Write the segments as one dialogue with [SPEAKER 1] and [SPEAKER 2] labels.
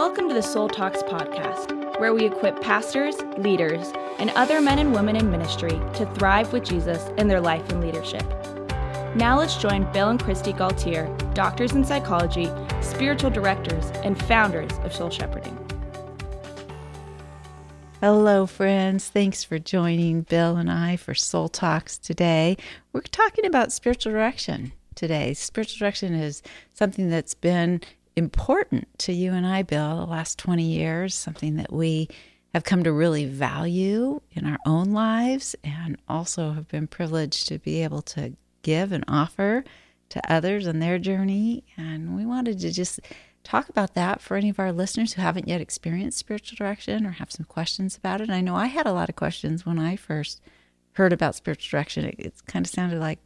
[SPEAKER 1] Welcome to the Soul Talks podcast, where we equip pastors, leaders, and other men and women in ministry to thrive with Jesus in their life and leadership. Now let's join Bill and Kristi Gaultiere, doctors in psychology, spiritual directors, and founders of Soul Shepherding.
[SPEAKER 2] Hello, friends. Thanks for joining Bill and I for Soul Talks today. We're talking about spiritual direction today. Spiritual direction is something that's been important to you and I, Bill, the last 20 years, something that we have come to really value in our own lives and also have been privileged to be able to give and offer to others on their journey. And we wanted to just talk about that for any of our listeners who haven't yet experienced spiritual direction or have some questions about it. I know I had a lot of questions when I first heard about spiritual direction. It, it kind of sounded like,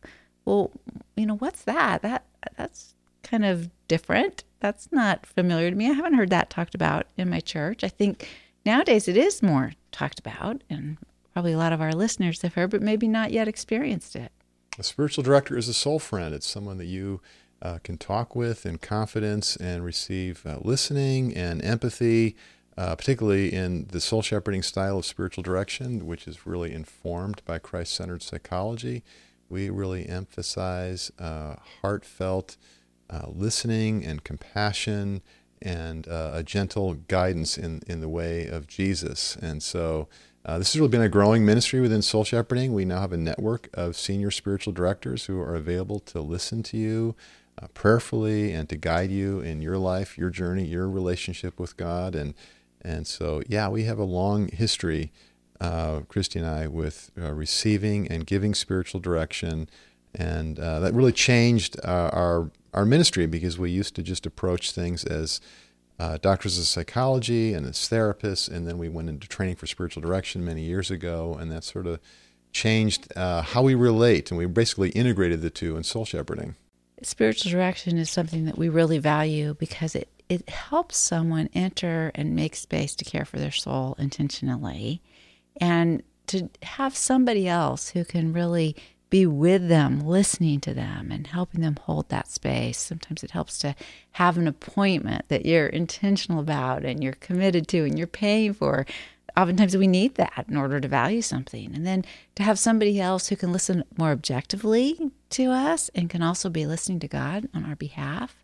[SPEAKER 2] well, you know, what's that? That that's kind of different. That's not familiar to me. I haven't heard that talked about in my church. I think nowadays it is more talked about, and probably a lot of our listeners have heard, but maybe not yet experienced it.
[SPEAKER 3] A spiritual director is a soul friend. It's someone that you uh, can talk with in confidence and receive uh, listening and empathy, uh, particularly in the soul shepherding style of spiritual direction, which is really informed by Christ centered psychology. We really emphasize uh, heartfelt uh, listening and compassion and uh, a gentle guidance in, in the way of Jesus. And so uh, this has really been a growing ministry within Soul Shepherding. We now have a network of senior spiritual directors who are available to listen to you uh, prayerfully and to guide you in your life, your journey, your relationship with God. And, and so, yeah, we have a long history, uh, Kristi and I, with uh, receiving and giving spiritual direction. And that really changed our our ministry because we used to just approach things as uh, doctors of psychology and as therapists, and then we went into training for spiritual direction many years ago, and that sort of changed uh, how we relate, and we basically integrated the two in soul shepherding.
[SPEAKER 2] Spiritual direction is something that we really value because it, it helps someone enter and make space to care for their soul intentionally, and to have somebody else who can really be with them, listening to them, and helping them hold that space. Sometimes it helps to have an appointment that you're intentional about and you're committed to and you're paying for. Oftentimes we need that in order to value something. And then to have somebody else who can listen more objectively to us and can also be listening to God on our behalf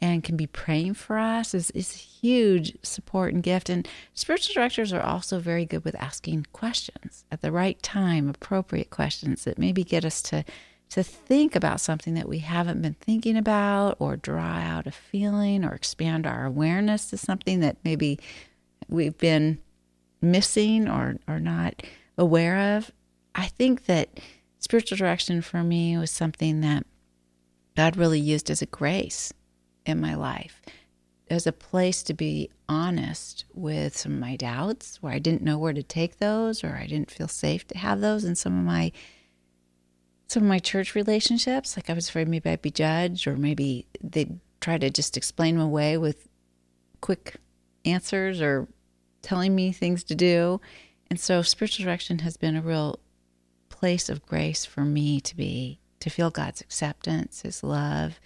[SPEAKER 2] and can be praying for us is, is huge support and gift. And spiritual directors are also very good with asking questions at the right time, appropriate questions that maybe get us to to think about something that we haven't been thinking about or draw out a feeling or expand our awareness to something that maybe we've been missing or, or not aware of. I think that spiritual direction for me was something that God really used as a grace in my life. As a place to be honest with some of my doubts where I didn't know where to take those or I didn't feel safe to have those in some of my some of my church relationships. Like I was afraid maybe I'd be judged or maybe they'd try to just explain them away with quick answers or telling me things to do. And so spiritual direction has been a real place of grace for me to be to feel God's acceptance his love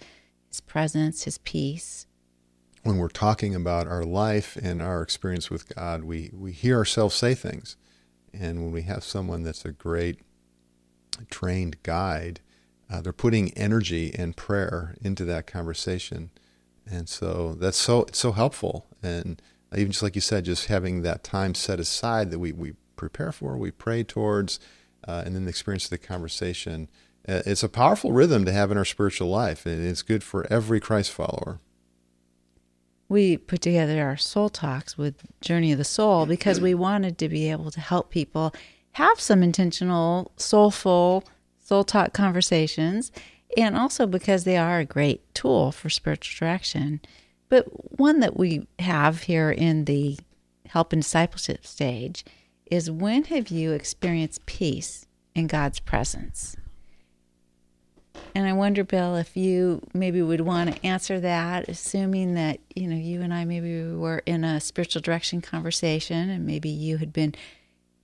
[SPEAKER 2] his presence, His peace.
[SPEAKER 3] When we're talking about our life and our experience with God, we, we hear ourselves say things. And when we have someone that's a great trained guide, uh, they're putting energy and prayer into that conversation. And so that's so it's so helpful. And even just like you said, just having that time set aside that we, we prepare for, we pray towards, uh, and then the experience of the conversation Uh, it's a powerful rhythm to have in our spiritual life, and it's good for every Christ follower.
[SPEAKER 2] We put together our soul talks with Journey of the Soul because we wanted to be able to help people have some intentional, soulful, soul talk conversations, and also because they are a great tool for spiritual direction. But one that we have here in the help and discipleship stage is when have you experienced peace in God's presence? And I wonder, Bill, if you maybe would want to answer that, assuming that, you know, you and I maybe were in a spiritual direction conversation and maybe you had been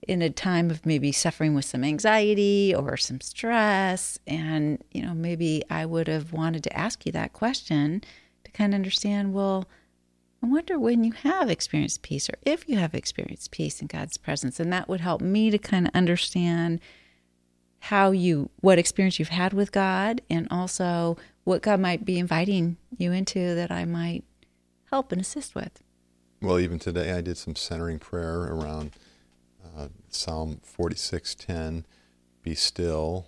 [SPEAKER 2] in a time of maybe suffering with some anxiety or some stress. And, you know, maybe I would have wanted to ask you that question to kind of understand, well, I wonder when you have experienced peace or if you have experienced peace in God's presence. And that would help me to kind of understand how you, what experience you've had with God, and also what God might be inviting you into that I might help and assist with.
[SPEAKER 3] Well, even today I did some centering prayer around uh, Psalm 46:10, "Be still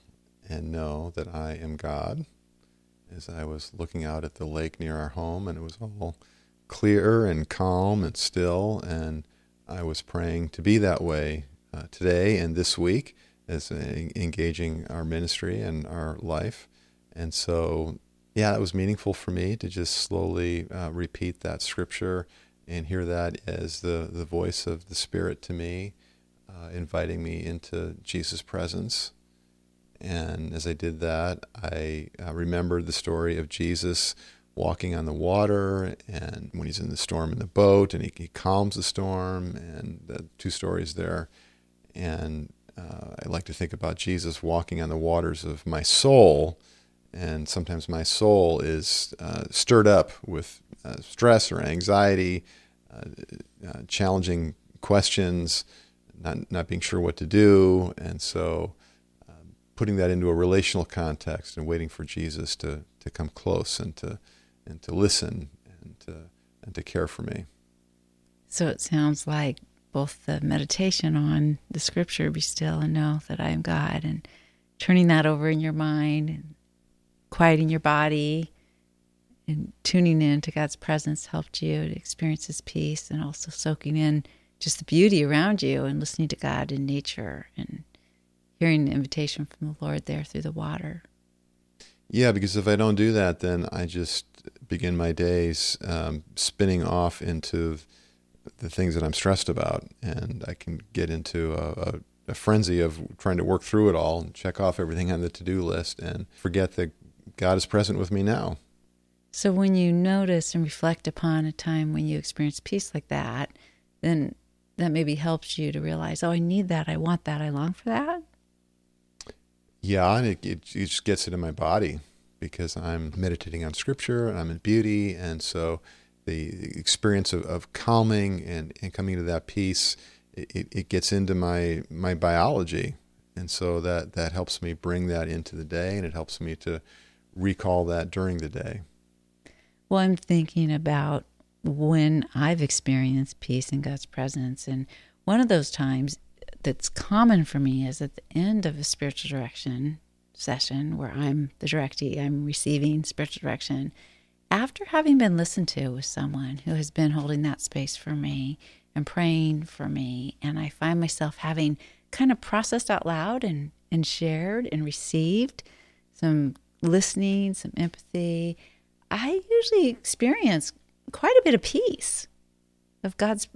[SPEAKER 3] and know that I am God." As I was looking out at the lake near our home, and it was all clear and calm and still, and I was praying to be that way uh, today and this week uh, engaging our ministry and our life. And so, yeah, that was meaningful for me to just slowly uh, repeat that scripture and hear that as the, the voice of the Spirit to me, uh, inviting me into Jesus' presence. And as I did that, I uh, remembered the story of Jesus walking on the water and when he's in the storm in the boat and he, he calms the storm and the two stories there. And uh, I like to think about Jesus walking on the waters of my soul. And sometimes my soul is uh, stirred up with uh, stress or anxiety, uh, uh, challenging questions, not, not being sure what to do. And so um, putting that into a relational context and waiting for Jesus to, to come close and to, and to listen and to, and to care for me.
[SPEAKER 2] So it sounds like both the meditation on the scripture, be still and know that I am God, and turning that over in your mind and quieting your body and tuning in to God's presence helped you to experience His peace and also soaking in just the beauty around you and listening to God in nature and hearing the invitation from the Lord there through the water.
[SPEAKER 3] Yeah, because if I don't do that, then I just begin my days um, spinning off into the things that I'm stressed about, and I can get into a, a, a, frenzy of trying to work through it all and check off everything on the to-do list, and forget that God is present with me now.
[SPEAKER 2] So when you notice and reflect upon a time when you experience peace like that, then that maybe helps you to realize, oh, I need that, I want that, I long for that.
[SPEAKER 3] Yeah, and it, it, it just gets it in my body because I'm meditating on Scripture and I'm in beauty, and so the experience of, of calming and, and coming to that peace, it, it gets into my, my biology. And so that, that helps me bring that into the day and it helps me to recall that during the day.
[SPEAKER 2] Well, I'm thinking about when I've experienced peace in God's presence. And one of those times that's common for me is at the end of a spiritual direction session where I'm the directee, I'm receiving spiritual direction after having been listened to with someone who has been holding that space for me and praying for me, and I find myself having kind of processed out loud and, and shared and received some listening, some empathy, I usually experience quite a bit of peace, of God's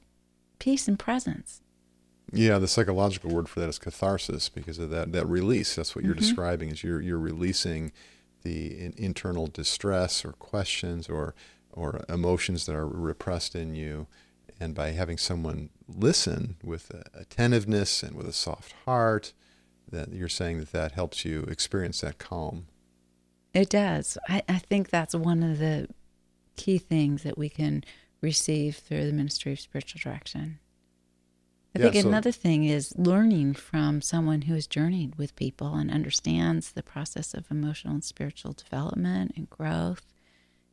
[SPEAKER 2] peace and presence.
[SPEAKER 3] Yeah, the psychological word for that is catharsis because of that that release. That's what you're mm-hmm. describing is you're you're releasing the in, internal distress or questions or or emotions that are repressed in you. And by having someone listen with attentiveness and with a soft heart that you're saying that that helps you experience that calm.
[SPEAKER 2] It does. I, I think that's one of the key things that we can receive through the ministry of spiritual direction I yeah, think so, another thing is learning from someone who has journeyed with people and understands the process of emotional and spiritual development and growth.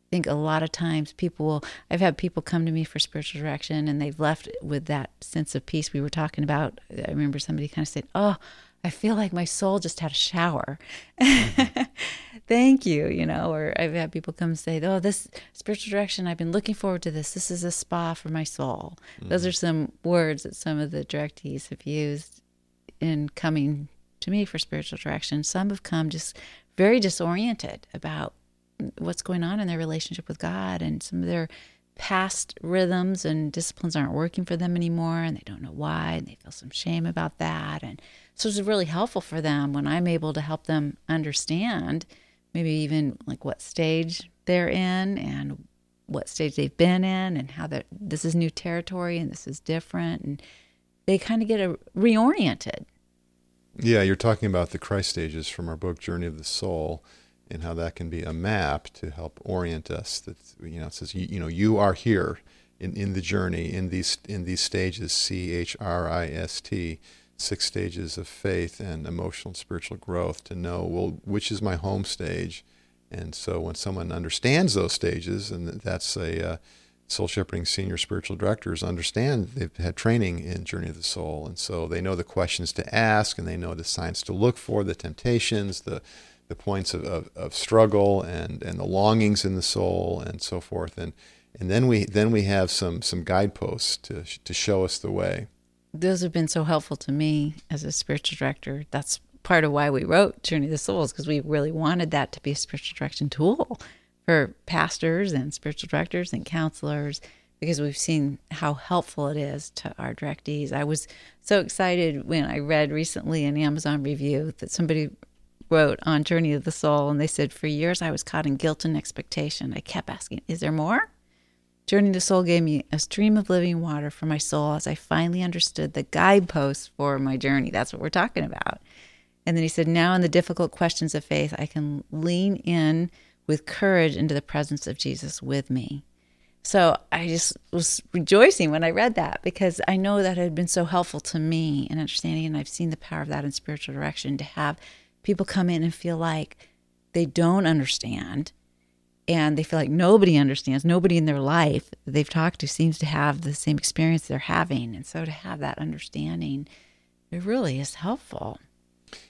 [SPEAKER 2] I think a lot of times people will, I've had people come to me for spiritual direction and they've left with that sense of peace we were talking about. I remember somebody kind of said, Oh, I feel like my soul just had a shower. Mm-hmm. Thank you, you know, or I've had people come say, Oh, this spiritual direction, I've been looking forward to this. This is a spa for my soul. Mm-hmm. Those are some words that some of the directees have used in coming to me for spiritual direction. Some have come just very disoriented about what's going on in their relationship with God and some of their past rhythms and disciplines aren't working for them anymore and they don't know why and they feel some shame about that and so it's really helpful for them when i'm able to help them understand maybe even like what stage they're in and what stage they've been in and how that this is new territory and this is different. And they kind of get a reoriented.
[SPEAKER 3] Yeah you're talking about the christ stages from our book journey of the soul and how that can be a map to help orient us. That you know, it says you, you know you are here, in, in the journey in these in these stages C H R I S T six stages of faith and emotional and spiritual growth to know well which is my home stage? And so when someone understands those stages and that's a uh, soul shepherding senior spiritual directors understand they've had training in journey of the soul. And so they know the questions to ask and they know the signs to look for the temptations the the points of, of, of struggle and, and the longings in the soul and so forth. And and then we then we have some some guideposts to to show us the way.
[SPEAKER 2] Those have been so helpful to me as a spiritual director. That's part of why we wrote Journey of the Souls because we really wanted that to be a spiritual direction tool for pastors and spiritual directors and counselors because we've seen how helpful it is to our directees. I was so excited when I read recently an Amazon review that somebody wrote on Journey of the Soul and they said, For years I was caught in guilt and expectation. I kept asking, Is there more? Journey to Soul gave me a stream of living water for my soul as I finally understood the guideposts for my journey. That's what we're talking about. And then he said, Now in the difficult questions of faith, I can lean in with courage into the presence of Jesus with me. So I just was rejoicing when I read that because I know that had been so helpful to me in understanding, and I've seen the power of that in spiritual direction to have people come in and feel like they don't understand and they feel like nobody understands nobody in their life they've talked to seems to have the same experience they're having. And so to have that understanding it really is helpful.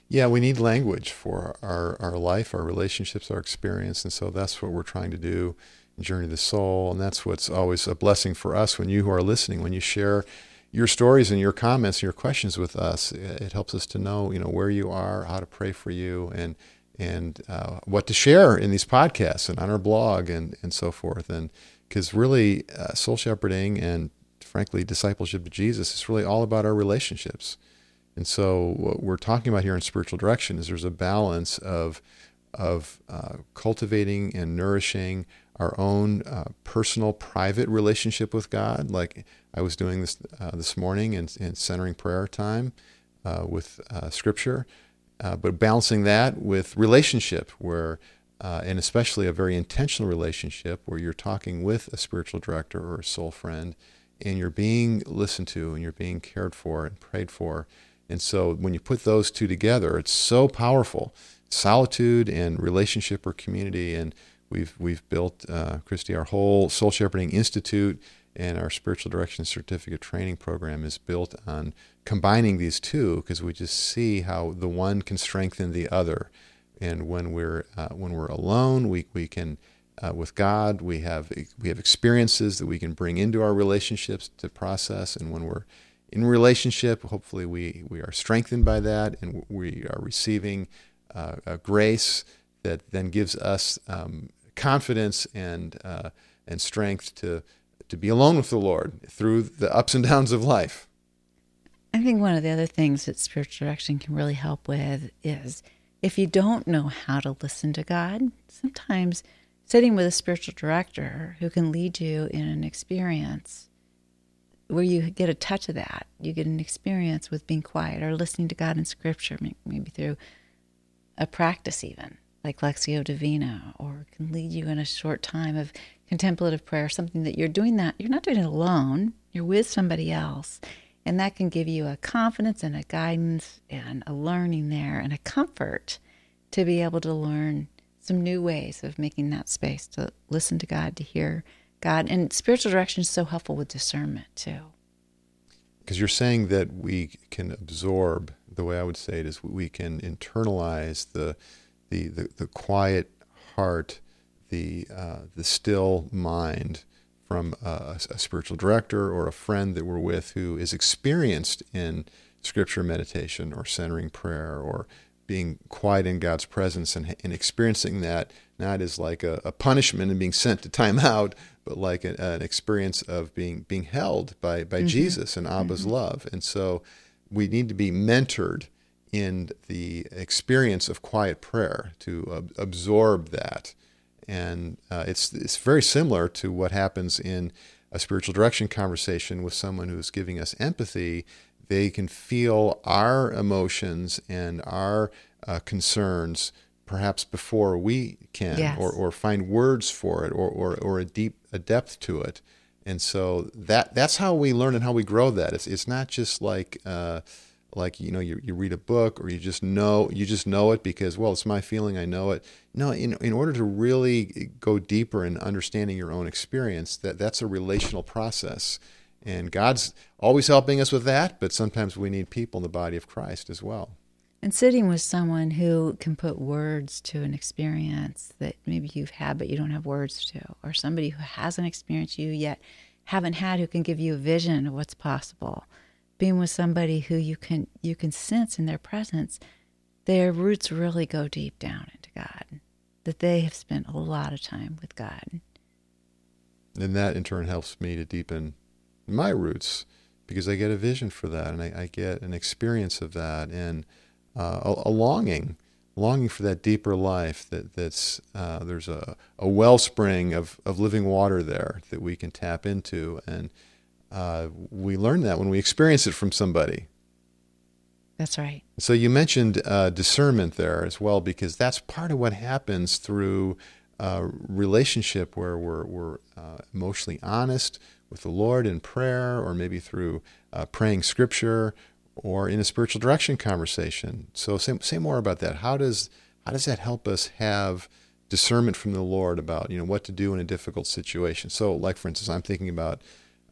[SPEAKER 3] Yeah we need language for our, our life our relationships our experience. And so that's what we're trying to do journey of the soul. And that's what's always a blessing for us when you who are listening when you share your stories and your comments and your questions with us it helps us to know you know where you are how to pray for you and and uh, what to share in these podcasts and on our blog and, and so forth. And because really, uh, soul shepherding and frankly, discipleship to Jesus is really all about our relationships. And so, what we're talking about here in spiritual direction is there's a balance of of uh, cultivating and nourishing our own uh, personal, private relationship with God, like I was doing this uh, this morning in, in centering prayer time uh, with Scripture, uh, but balancing that with relationship, where uh, and especially a very intentional relationship where you're talking with a spiritual director or a soul friend, and you're being listened to and you're being cared for and prayed for. And so when you put those two together, it's so powerful. Solitude and relationship or community. And we've we've built, uh, Kristi, our whole Soul Shepherding Institute and our spiritual direction certificate training program is built on combining these two because we just see how the one can strengthen the other. And when we're uh, when we're alone we, we can uh, with God we have we have experiences that we can bring into our relationships to process. And when we're in relationship hopefully we we are strengthened by that and we are receiving uh, a grace that then gives us um, confidence and uh, and strength to to be alone with the Lord through the ups and downs of life.
[SPEAKER 2] I think one of the other things that spiritual direction can really help with is if you don't know how to listen to God, sometimes sitting with a spiritual director who can lead you in an experience where you get a touch of that. You get an experience with being quiet or listening to God in scripture, maybe through a practice, even like Lectio Divina, or can lead you in a short time of contemplative prayer, something that you're doing that, you're not doing it alone, you're with somebody else. And that can give you a confidence and a guidance and a learning there and a comfort to be able to learn some new ways of making that space to listen to God, to hear God. And spiritual direction is so helpful with discernment too.
[SPEAKER 3] Because you're saying that we can absorb, the way I would say it is we can internalize the, the, the, the quiet heart the uh, the still mind from a, a, spiritual director or a friend that we're with who is experienced in scripture meditation or centering prayer or being quiet in God's presence and, and experiencing that not as like a, a, punishment and being sent to time out, but like a, an experience of being being held by by mm-hmm. Jesus and Abba's mm-hmm. love. And so we need to be mentored in the experience of quiet prayer to ab- absorb that and uh, it's it's very similar to what happens in a spiritual direction conversation with someone who's giving us empathy. They can feel our emotions and our uh, concerns perhaps before we can,
[SPEAKER 2] yes.
[SPEAKER 3] or, or find words for it, or, or, or a deep a depth to it. And so that that's how we learn and how we grow that. It's it's not just like uh, like you know you, you read a book or you just know you just know it because well it's my feeling I know it. No, in in order to really eh, go deeper in understanding your own experience, that that's a relational process. And God's always helping us with that, but sometimes we need people in the body of Christ as well.
[SPEAKER 2] And sitting with someone who can put words to an experience that maybe you've had but you don't have words to, or somebody who hasn't experienced you yet haven't had who can give you a vision of what's possible. Being with somebody who you can you can sense in their presence, their roots really go deep down into God. That they have spent a lot of time with God.
[SPEAKER 3] And that in turn helps me to deepen my roots because I get a vision for that and I, I get an experience of that and uh, a, a, longing, longing for that deeper life. That that's uh, there's a, a wellspring of, of living water there that we can tap into, and uh, we learn that when we experience it from somebody.
[SPEAKER 2] That's right.
[SPEAKER 3] So you mentioned uh, discernment there as well, because that's part of what happens through uh, relationship where we're, we're uh, emotionally honest with the Lord in prayer, or maybe through uh, praying scripture, or in a spiritual direction conversation. So say, say more about that. How does how does that help us have discernment from the Lord about you know what to do in a difficult situation? So like for instance, I'm thinking about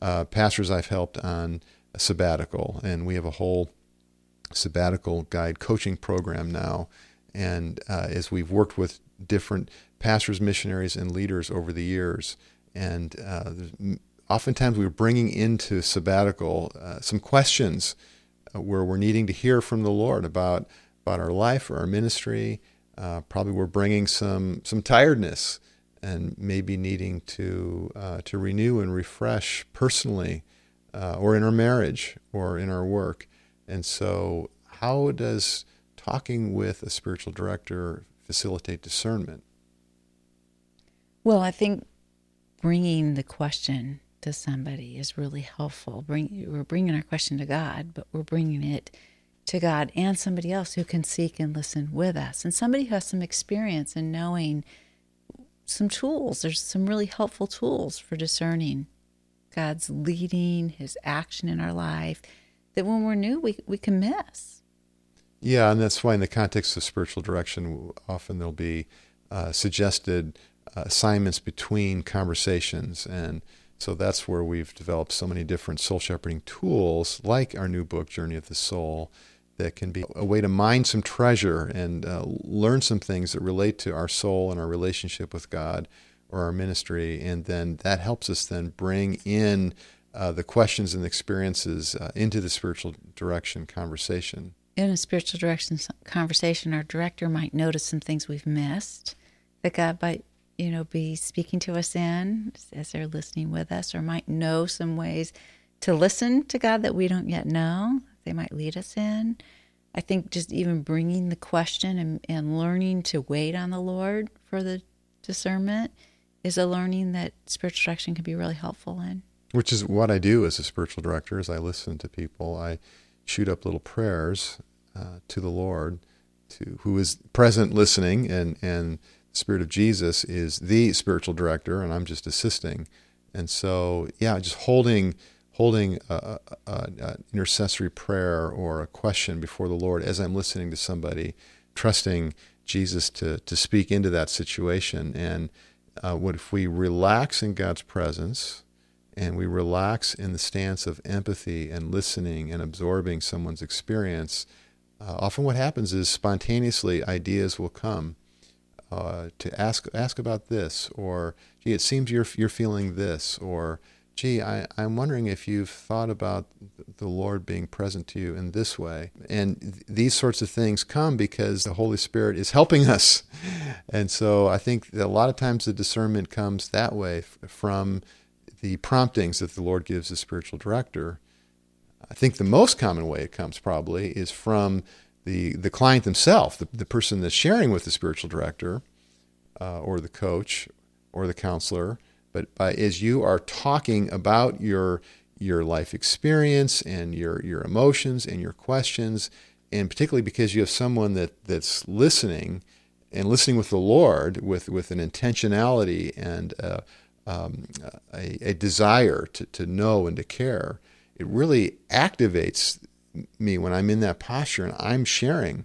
[SPEAKER 3] uh, pastors I've helped on a sabbatical, and we have a whole sabbatical guide coaching program now. And uh, as we've worked with different pastors, missionaries, and leaders over the years, and uh, oftentimes we are bringing into sabbatical uh, some questions uh, where we're needing to hear from the Lord about about our life or our ministry. Uh, probably we're bringing some some tiredness and maybe needing to uh, to renew and refresh personally, or in our marriage or in our work. And so, how does talking with a spiritual director facilitate discernment?
[SPEAKER 2] Well, I think bringing the question to somebody is really helpful. Bring, we're bringing our question to God, but we're bringing it to God and somebody else who can seek and listen with us, and somebody who has some experience in knowing some tools. There's some really helpful tools for discerning God's leading, His action in our life that when we're new, we, we can miss.
[SPEAKER 3] Yeah, and that's why in the context of spiritual direction, often there'll be uh, suggested uh, assignments between conversations and so that's where we've developed so many different soul shepherding tools, like our new book, Journey of the Soul, that can be a way to mine some treasure and uh, learn some things that relate to our soul and our relationship with God or our ministry. And then that helps us then bring in uh, the questions and experiences uh, into the spiritual direction conversation.
[SPEAKER 2] In a spiritual direction conversation, our director might notice some things we've missed that God might you know, be speaking to us in as they're listening with us, or might know some ways to listen to God that we don't yet know. They might lead us in. I think just even bringing the question and, and learning to wait on the Lord for the discernment is a learning that spiritual direction can be really helpful in.
[SPEAKER 3] Which is what I do as a spiritual director. As I listen to people, I shoot up little prayers uh, to the Lord, to who is present, listening, and and Spirit of Jesus is the spiritual director, and I'm just assisting. And so, yeah, just holding holding a, a, a, intercessory prayer or a question before the Lord as I'm listening to somebody, trusting Jesus to to speak into that situation. And uh, what if we relax in God's presence? And we relax in the stance of empathy and listening and absorbing someone's experience. Uh, often, what happens is spontaneously ideas will come uh, to ask ask about this, or gee, it seems you're you're feeling this, or gee, I, I'm wondering if you've thought about the Lord being present to you in this way. And th- these sorts of things come because the Holy Spirit is helping us. And so I think a lot of times the discernment comes that way f- from the promptings that the Lord gives the spiritual director. I think the most common way it comes probably is from the, the client themselves, the, the person that's sharing with the spiritual director uh, or the coach or the counselor, but by, as you are talking about your your life experience and your your emotions and your questions, and particularly because you have someone that that's listening and listening with the Lord with with an intentionality and a, um, a, a, desire to, to know and to care, it really activates me when I'm in that posture and I'm sharing.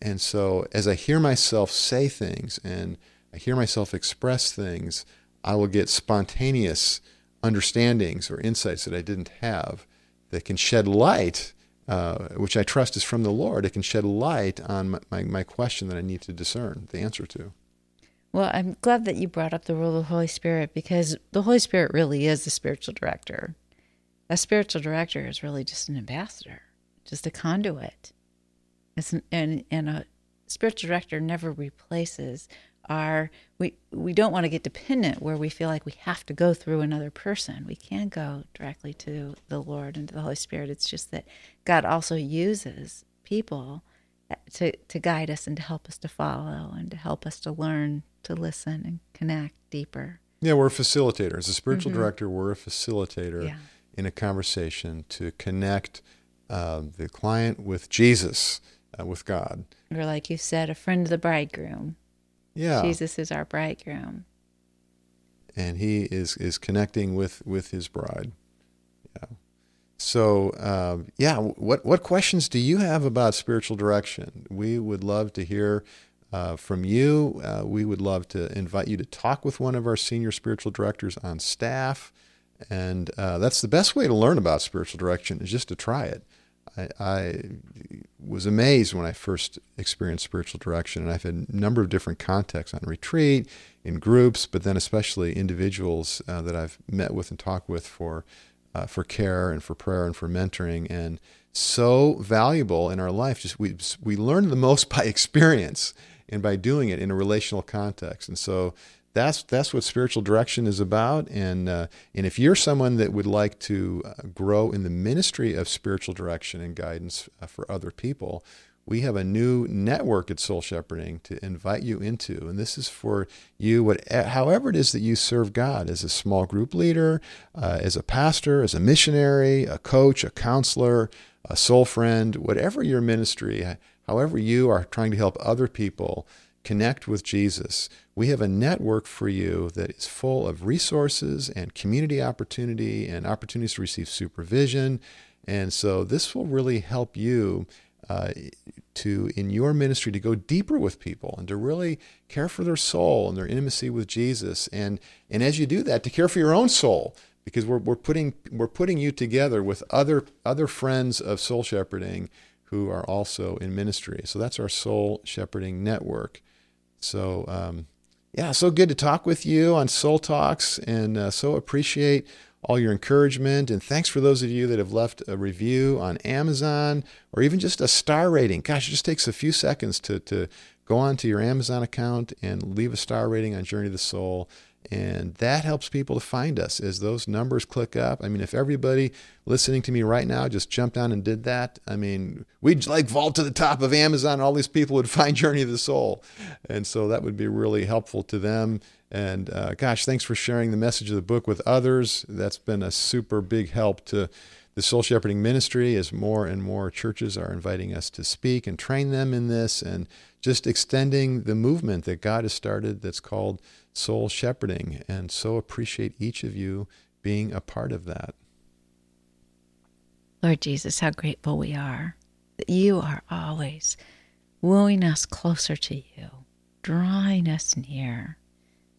[SPEAKER 3] And so as I hear myself say things and I hear myself express things, I will get spontaneous understandings or insights that I didn't have that can shed light, uh, which I trust is from the Lord. It can shed light on my, my, my question that I need to discern the answer to.
[SPEAKER 2] Well, I'm glad that you brought up the role of the Holy Spirit because the Holy Spirit really is the spiritual director. A spiritual director is really just an ambassador, just a conduit. It's an, and and a spiritual director never replaces our we we don't want to get dependent where we feel like we have to go through another person. We can go directly to the Lord and to the Holy Spirit. It's just that God also uses people to to guide us and to help us to follow and to help us to learn to listen and connect deeper.
[SPEAKER 3] Yeah, we're a facilitator. As a spiritual mm-hmm. director, we're a facilitator yeah. in a conversation to connect uh, the client with Jesus, uh, with God.
[SPEAKER 2] Or, like you said, a friend of the bridegroom.
[SPEAKER 3] Yeah.
[SPEAKER 2] Jesus is our bridegroom.
[SPEAKER 3] And he is, is connecting with, with his bride. Yeah. So, uh, yeah, what, what questions do you have about spiritual direction? We would love to hear uh, from you. Uh, we would love to invite you to talk with one of our senior spiritual directors on staff. And uh, that's the best way to learn about spiritual direction is just to try it. I, I, was amazed when I first experienced spiritual direction, and I've had a number of different contexts on retreat, in groups, but then especially individuals uh, that I've met with and talked with for uh, for care and for prayer and for mentoring, and so valuable in our life. Just we we learn the most by experience and by doing it in a relational context. And so that's that's what spiritual direction is about. And uh, and if you're someone that would like to uh, grow in the ministry of spiritual direction and guidance uh, for other people, we have a new network at Soul Shepherding to invite you into, and this is for you, what, however it is that you serve God, as a small group leader, uh, as a pastor, as a missionary, a coach, a counselor, a soul friend, whatever your ministry, however you are trying to help other people connect with Jesus, we have a network for you that is full of resources and community opportunity and opportunities to receive supervision. And so this will really help you uh, to, in your ministry, to go deeper with people and to really care for their soul and their intimacy with Jesus. And, and as you do that, to care for your own soul because we're, we're putting we're putting you together with other other friends of soul shepherding who are also in ministry. So that's our soul shepherding network. So um, yeah, so good to talk with you on Soul Talks, and uh, so appreciate all your encouragement. And thanks for those of you that have left a review on Amazon or even just a star rating. Gosh, it just takes a few seconds to to go onto your Amazon account and leave a star rating on Journey of the Soul. And that helps people to find us as those numbers click up. I mean, if everybody listening to me right now just jumped on and did that, I mean, we'd like vault to the top of Amazon. All these people would find Journey of the Soul. And so that would be really helpful to them. And uh, gosh, thanks for sharing the message of the book with others. That's been a super big help to the soul shepherding ministry as more and more churches are inviting us to speak and train them in this and just extending the movement that God has started that's called soul shepherding. And so appreciate each of you being a part of that.
[SPEAKER 2] Lord Jesus, how grateful we are that you are always wooing us closer to you, drawing us near,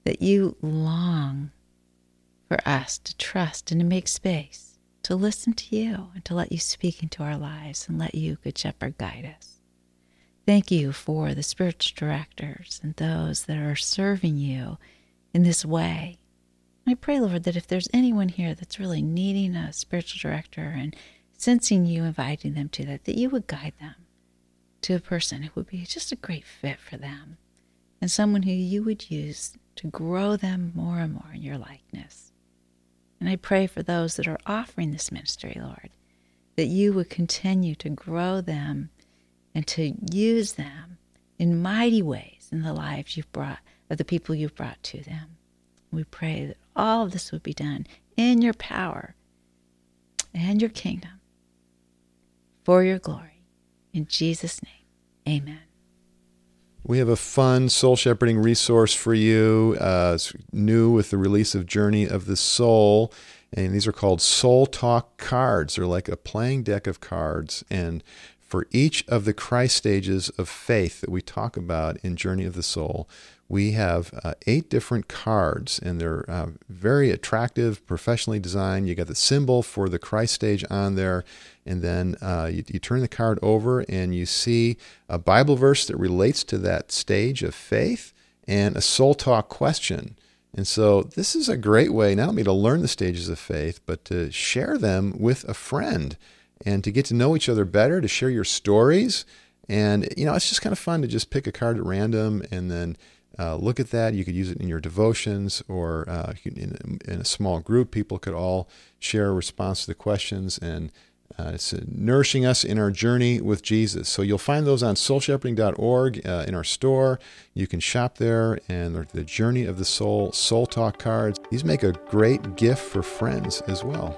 [SPEAKER 2] that you long for us to trust and to make space to listen to you and to let you speak into our lives and let you, Good Shepherd, guide us. Thank you for the spiritual directors and those that are serving you in this way. I pray, Lord, that if there's anyone here that's really needing a spiritual director and sensing you inviting them to that, that you would guide them to a person who would be just a great fit for them and someone who you would use to grow them more and more in your likeness. And I pray for those that are offering this ministry, Lord, that you would continue to grow them and to use them in mighty ways in the lives you've brought, of the people you've brought to them. We pray that all of this would be done in your power and your kingdom for your glory. In Jesus' name, amen.
[SPEAKER 3] We have a fun soul shepherding resource for you. Uh, it's new with the release of Journey of the Soul. And these are called Soul Talk cards. They're like a playing deck of cards. And for each of the Christ stages of faith that we talk about in Journey of the Soul, we have uh, eight different cards, and they're uh, very attractive, professionally designed. You got the symbol for the Christ stage on there, and then uh, you, you, turn the card over and you see a Bible verse that relates to that stage of faith and a soul talk question. And so, this is a great way not only to learn the stages of faith, but to share them with a friend and to get to know each other better, to share your stories. And, you know, it's just kind of fun to just pick a card at random and then uh, look at that. You could use it in your devotions or uh, in, in, a small group. People could all share a response to the questions, and uh, it's uh, nourishing us in our journey with Jesus. So you'll find those on soulshepherding.org uh, in our store. You can shop there, and the Journey of the Soul Soul Talk cards. These make a great gift for friends as well.